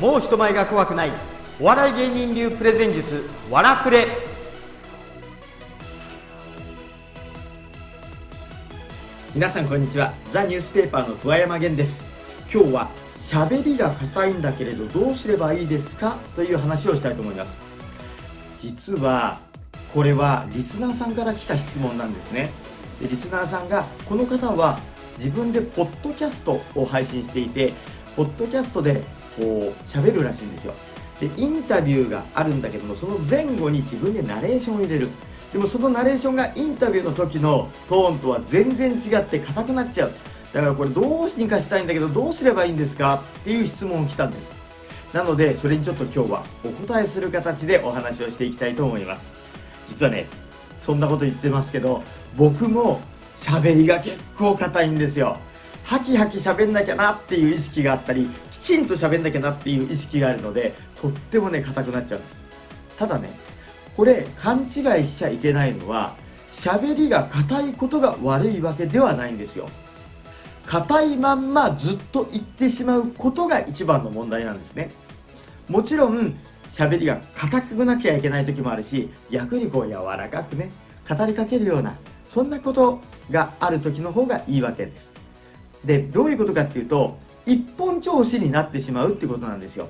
もう人前が怖くない。お笑い芸人流プレゼン術わらプレ。皆さんこんにちは。ザニュースペーパーの桑山源です。今日は喋りが硬いんだけれどどうすればいいですか？という話をしたいと思います。実はこれはリスナーさんから来た質問なんですね。でリスナーさんがこの方は自分でポッドキャストを配信していてポッドキャストでこう喋るらしいんですよ。でインタビューがあるんだけどもその前後に自分でナレーションを入れる。でもそのナレーションがインタビューの時のトーンとは全然違って硬くなっちゃう。だからこれどうにかしたいんだけどどうすればいいんですかっていう質問を来たんです。なのでそれにちょっと今日はお答えする形でお話をしていきたいと思います。実はねそんなこと言ってますけど僕も喋りが結構硬いんですよ。ハキハキ喋んなきゃなっていう意識があったりきちんと喋んなきゃなっていう意識があるのでとってもね硬くなっちゃうんです。ただねこれ勘違いしちゃいけないのは喋りが硬いことが悪いわけではないんですよ。硬いまんまずっと言ってしまうことが一番の問題なんですね。もちろん喋りが硬くなきゃいけない時もあるし逆にこう柔らかくね語りかけるようなそんなことがある時の方がいいわけです。でどういうことかっていうと一本調子になってしまうってことなんですよ。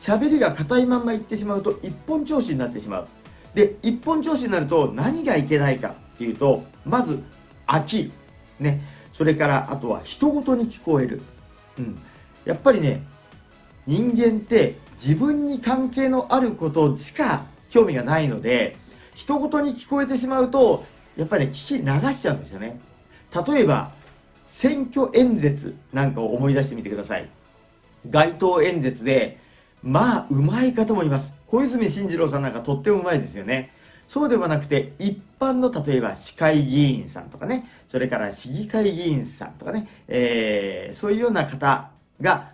喋りが硬いまんま言ってしまうと一本調子になってしまう。で一本調子になると何がいけないかっていうとまず飽きね。それからあとは人事に聞こえる、うん、やっぱりね人間って自分に関係のあることしか興味がないので人事に聞こえてしまうとやっぱり、ね、聞き流しちゃうんですよね。例えば選挙演説なんかを思い出してみてください。街頭演説でまあうまい方もいます。小泉進次郎さんなんかとってもうまいですよね。そうではなくて一般の例えば市会議員さんとかね。それから市議会議員さんとかね、えー、そういうような方が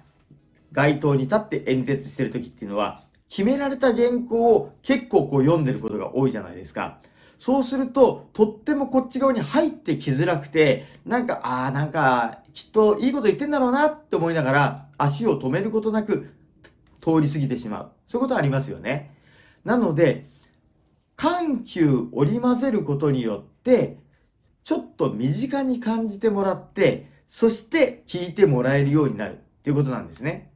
街頭に立って演説してる時っていうのは決められた原稿を結構こう読んでることが多いじゃないですか。そうすると、とってもこっち側に入ってきづらくて、なんか、ああ、なんか、きっといいこと言ってんだろうなって思いながら、足を止めることなく通り過ぎてしまう。そういうことありますよね。なので、緩急織り交ぜることによって、ちょっと身近に感じてもらって、そして聞いてもらえるようになるっていうことなんですね。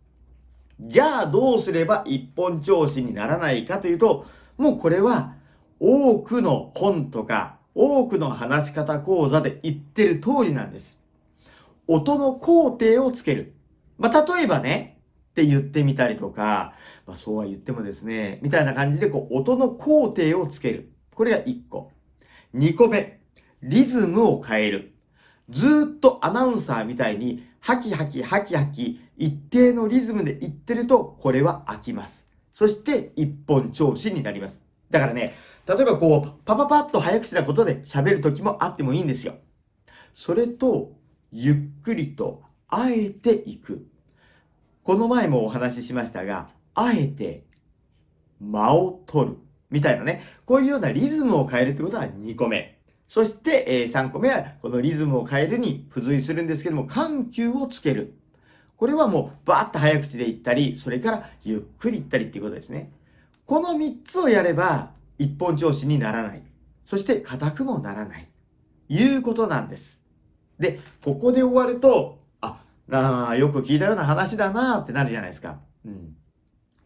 じゃあどうすれば一本調子にならないかというと、もうこれは多くの本とか多くの話し方講座で言ってる通りなんです。音の工程をつける。まあ、例えばね、って言ってみたりとか、まあ、そうは言ってもですね、みたいな感じでこう音の工程をつける。これが1個。2個目、リズムを変える。ずっとアナウンサーみたいに、ハキハキハキハキ、一定のリズムで言ってると、これは飽きます。そして、一本調子になります。だからね、例えばこう、パパパッと早口なことで喋る時もあってもいいんですよ。それと、ゆっくりと、あえていく。この前もお話ししましたが、あえて、間を取る。みたいなね。こういうようなリズムを変えるってことは2個目。そして、え、3個目は、このリズムを変えるに付随するんですけども、緩急をつける。これはもう、バーッと早口で言ったり、それからゆっくり言ったりっていうことですね。この3つをやれば、一本調子にならない。そして、硬くもならない。いうことなんです。で、ここで終わると、あ、なあ、よく聞いたような話だなってなるじゃないですか。うん。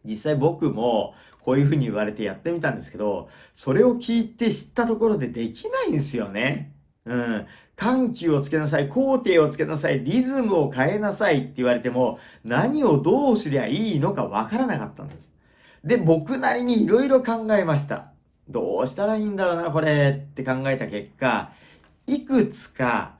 実際僕もこういうふうに言われてやってみたんですけど、それを聞いて知ったところでできないんですよね。うん。緩急をつけなさい、工程をつけなさい、リズムを変えなさいって言われても、何をどうすりゃいいのかわからなかったんです。で、僕なりに色々考えました。どうしたらいいんだろうな、これって考えた結果、いくつか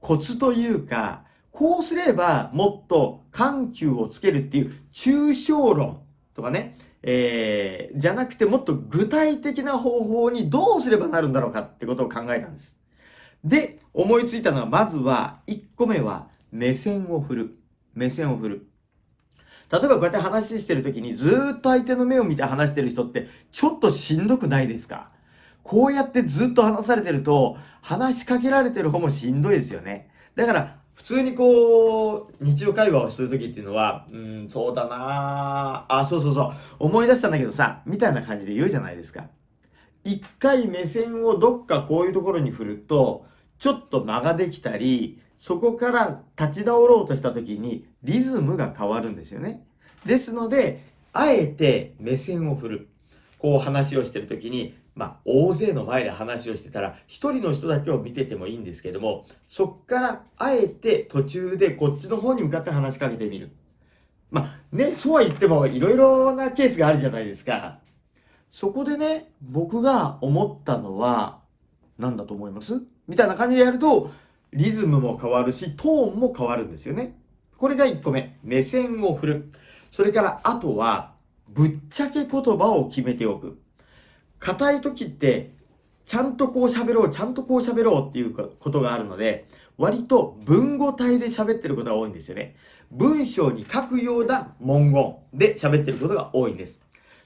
コツというか、こうすればもっと緩急をつけるっていう抽象論とかね、えー、じゃなくてもっと具体的な方法にどうすればなるんだろうかってことを考えたんです。で、思いついたのは、まずは、1個目は、目線を振る。目線を振る。例えばこうやって話してる時にずっと相手の目を見て話してる人ってちょっとしんどくないですか？こうやってずっと話されてると話しかけられてる方もしんどいですよね。だから普通にこう、日常会話をするときっていうのは、うん、そうだなあ、そうそうそう、思い出したんだけどさ、みたいな感じで言うじゃないですか。一回目線をどっかこういうところに振ると、ちょっと間ができたり、そこから立ち直ろうとした時にリズムが変わるんですよね。ですので、あえて目線を振る。こう話をしてる時に、まあ、大勢の前で話をしてたら、一人の人だけを見ててもいいんですけども、そっからあえて途中でこっちの方に向かって話しかけてみる。まあ、ね、そうは言ってもいろいろなケースがあるじゃないですか。そこでね、僕が思ったのは、何だと思います？みたいな感じでやると、リズムも変わるし、トーンも変わるんですよね。これが1個目。目線を振る。それから、あとは、ぶっちゃけ言葉を決めておく。硬い時って、ちゃんとこう喋ろう、ちゃんとこう喋ろうっていうことがあるので、割と文語体で喋ってることが多いんですよね。文章に書くような文言で喋ってることが多いんです。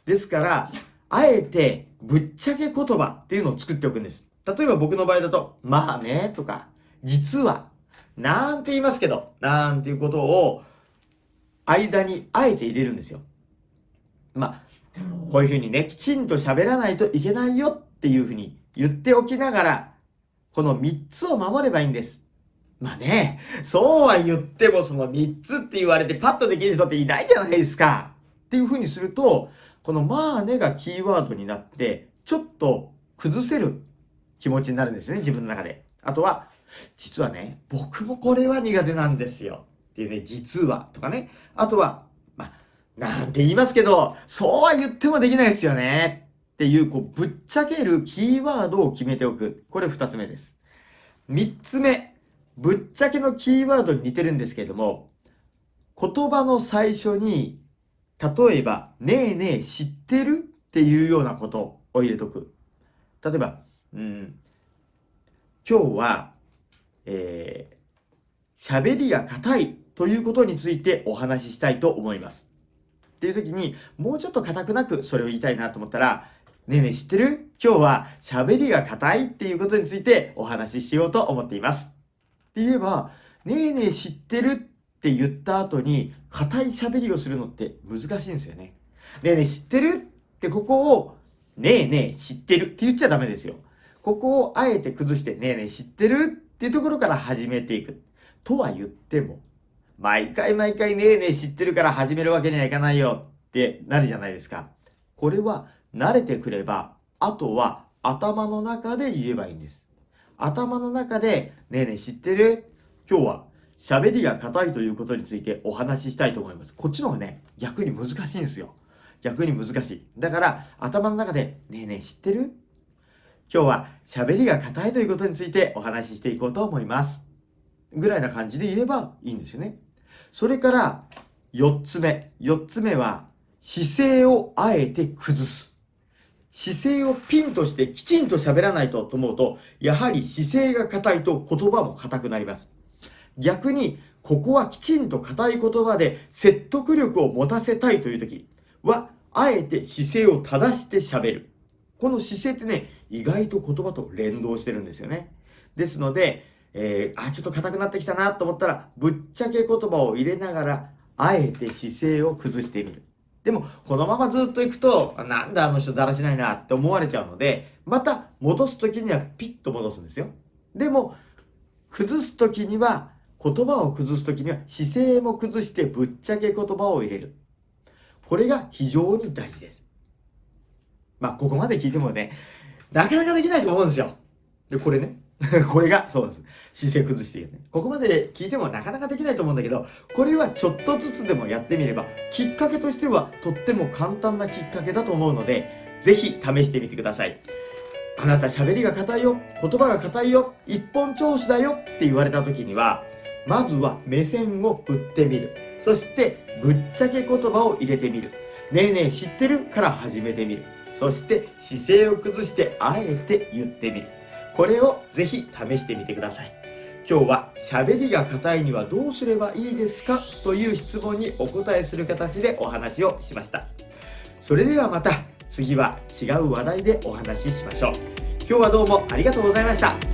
ですから、あえてぶっちゃけ言葉っていうのを作っておくんです。例えば僕の場合だと、まあねとか、実は、なんて言いますけど、なんていうことを、間にあえて入れるんですよ。まあ、こういうふうにね、きちんと喋らないといけないよっていうふうに言っておきながら、この3つを守ればいいんです。まあね、そうは言ってもその3つって言われてパッとできる人っていないじゃないですか。っていうふうにすると、このまあねがキーワードになって、ちょっと崩せる気持ちになるんですね、自分の中で。あとは、実はね、僕もこれは苦手なんですよ。っていうね、実はとかね。あとは、まあ、なんて言いますけど、そうは言ってもできないですよね。っていう、こう、ぶっちゃけるキーワードを決めておく。これ二つ目です。三つ目、ぶっちゃけのキーワードに似てるんですけれども、言葉の最初に、例えば、ねえねえ知ってるっていうようなことを入れとく。例えば、うん、今日は、えー、喋りが硬いということについてお話ししたいと思います。っていう時に、もうちょっと硬くなくそれを言いたいなと思ったら、ねえねえ知ってる？今日は喋りが硬いっていうことについてお話ししようと思っています。って言えば、ねえねえ知ってるって言った後に硬い喋りをするのって難しいんですよね。ねえねえ知ってるってここをねえねえ知ってるって言っちゃダメですよ。ここをあえて崩して、ねえねえ知ってるっていうところから始めていく。とは言っても、毎回毎回ねえねえ知ってるから始めるわけにはいかないよってなるじゃないですか。これは慣れてくれば、あとは頭の中で言えばいいんです。頭の中で、ねえねえ知ってる？今日は喋りが硬いということについてお話ししたいと思います。こっちの方がね、逆に難しいんですよ。逆に難しい。だから、頭の中で、ねえねえ知ってる？今日は喋りが硬いということについてお話ししていこうと思います。ぐらいな感じで言えばいいんですよね。それから4つ目。4つ目は姿勢をあえて崩す。姿勢をピンとしてきちんと喋らないとと思うと、やはり姿勢が硬いと言葉も硬くなります。逆に、ここはきちんと硬い言葉で説得力を持たせたいという時は、あえて姿勢を正して喋る。この姿勢ってね、意外と言葉と連動してるんですよね。ですので、えー、あ、ちょっと硬くなってきたなと思ったら、ぶっちゃけ言葉を入れながら、あえて姿勢を崩してみる。でも、このままずっと行くと、なんだあの人だらしないなって思われちゃうので、また戻すときにはピッと戻すんですよ。でも、崩すときには、言葉を崩すときには姿勢も崩してぶっちゃけ言葉を入れる。これが非常に大事です。まあ、ここまで聞いてもね、なかなかできないと思うんですよ。で、これね？これが、そうです。姿勢崩してるね。ここまで聞いてもなかなかできないと思うんだけど、これはちょっとずつでもやってみれば、きっかけとしてはとっても簡単なきっかけだと思うので、ぜひ試してみてください。あなた喋りが硬いよ、言葉が硬いよ、一本調子だよって言われた時には、まずは目線を振ってみる。そして、ぶっちゃけ言葉を入れてみる。ねえねえ知ってる？から始めてみる。そして姿勢を崩してあえて言ってみる。これをぜひ試してみてください。今日はしゃべりが硬いにはどうすればいいですか？という質問にお答えする形でお話をしました。それではまた次は違う話題でお話ししましょう。今日はどうもありがとうございました。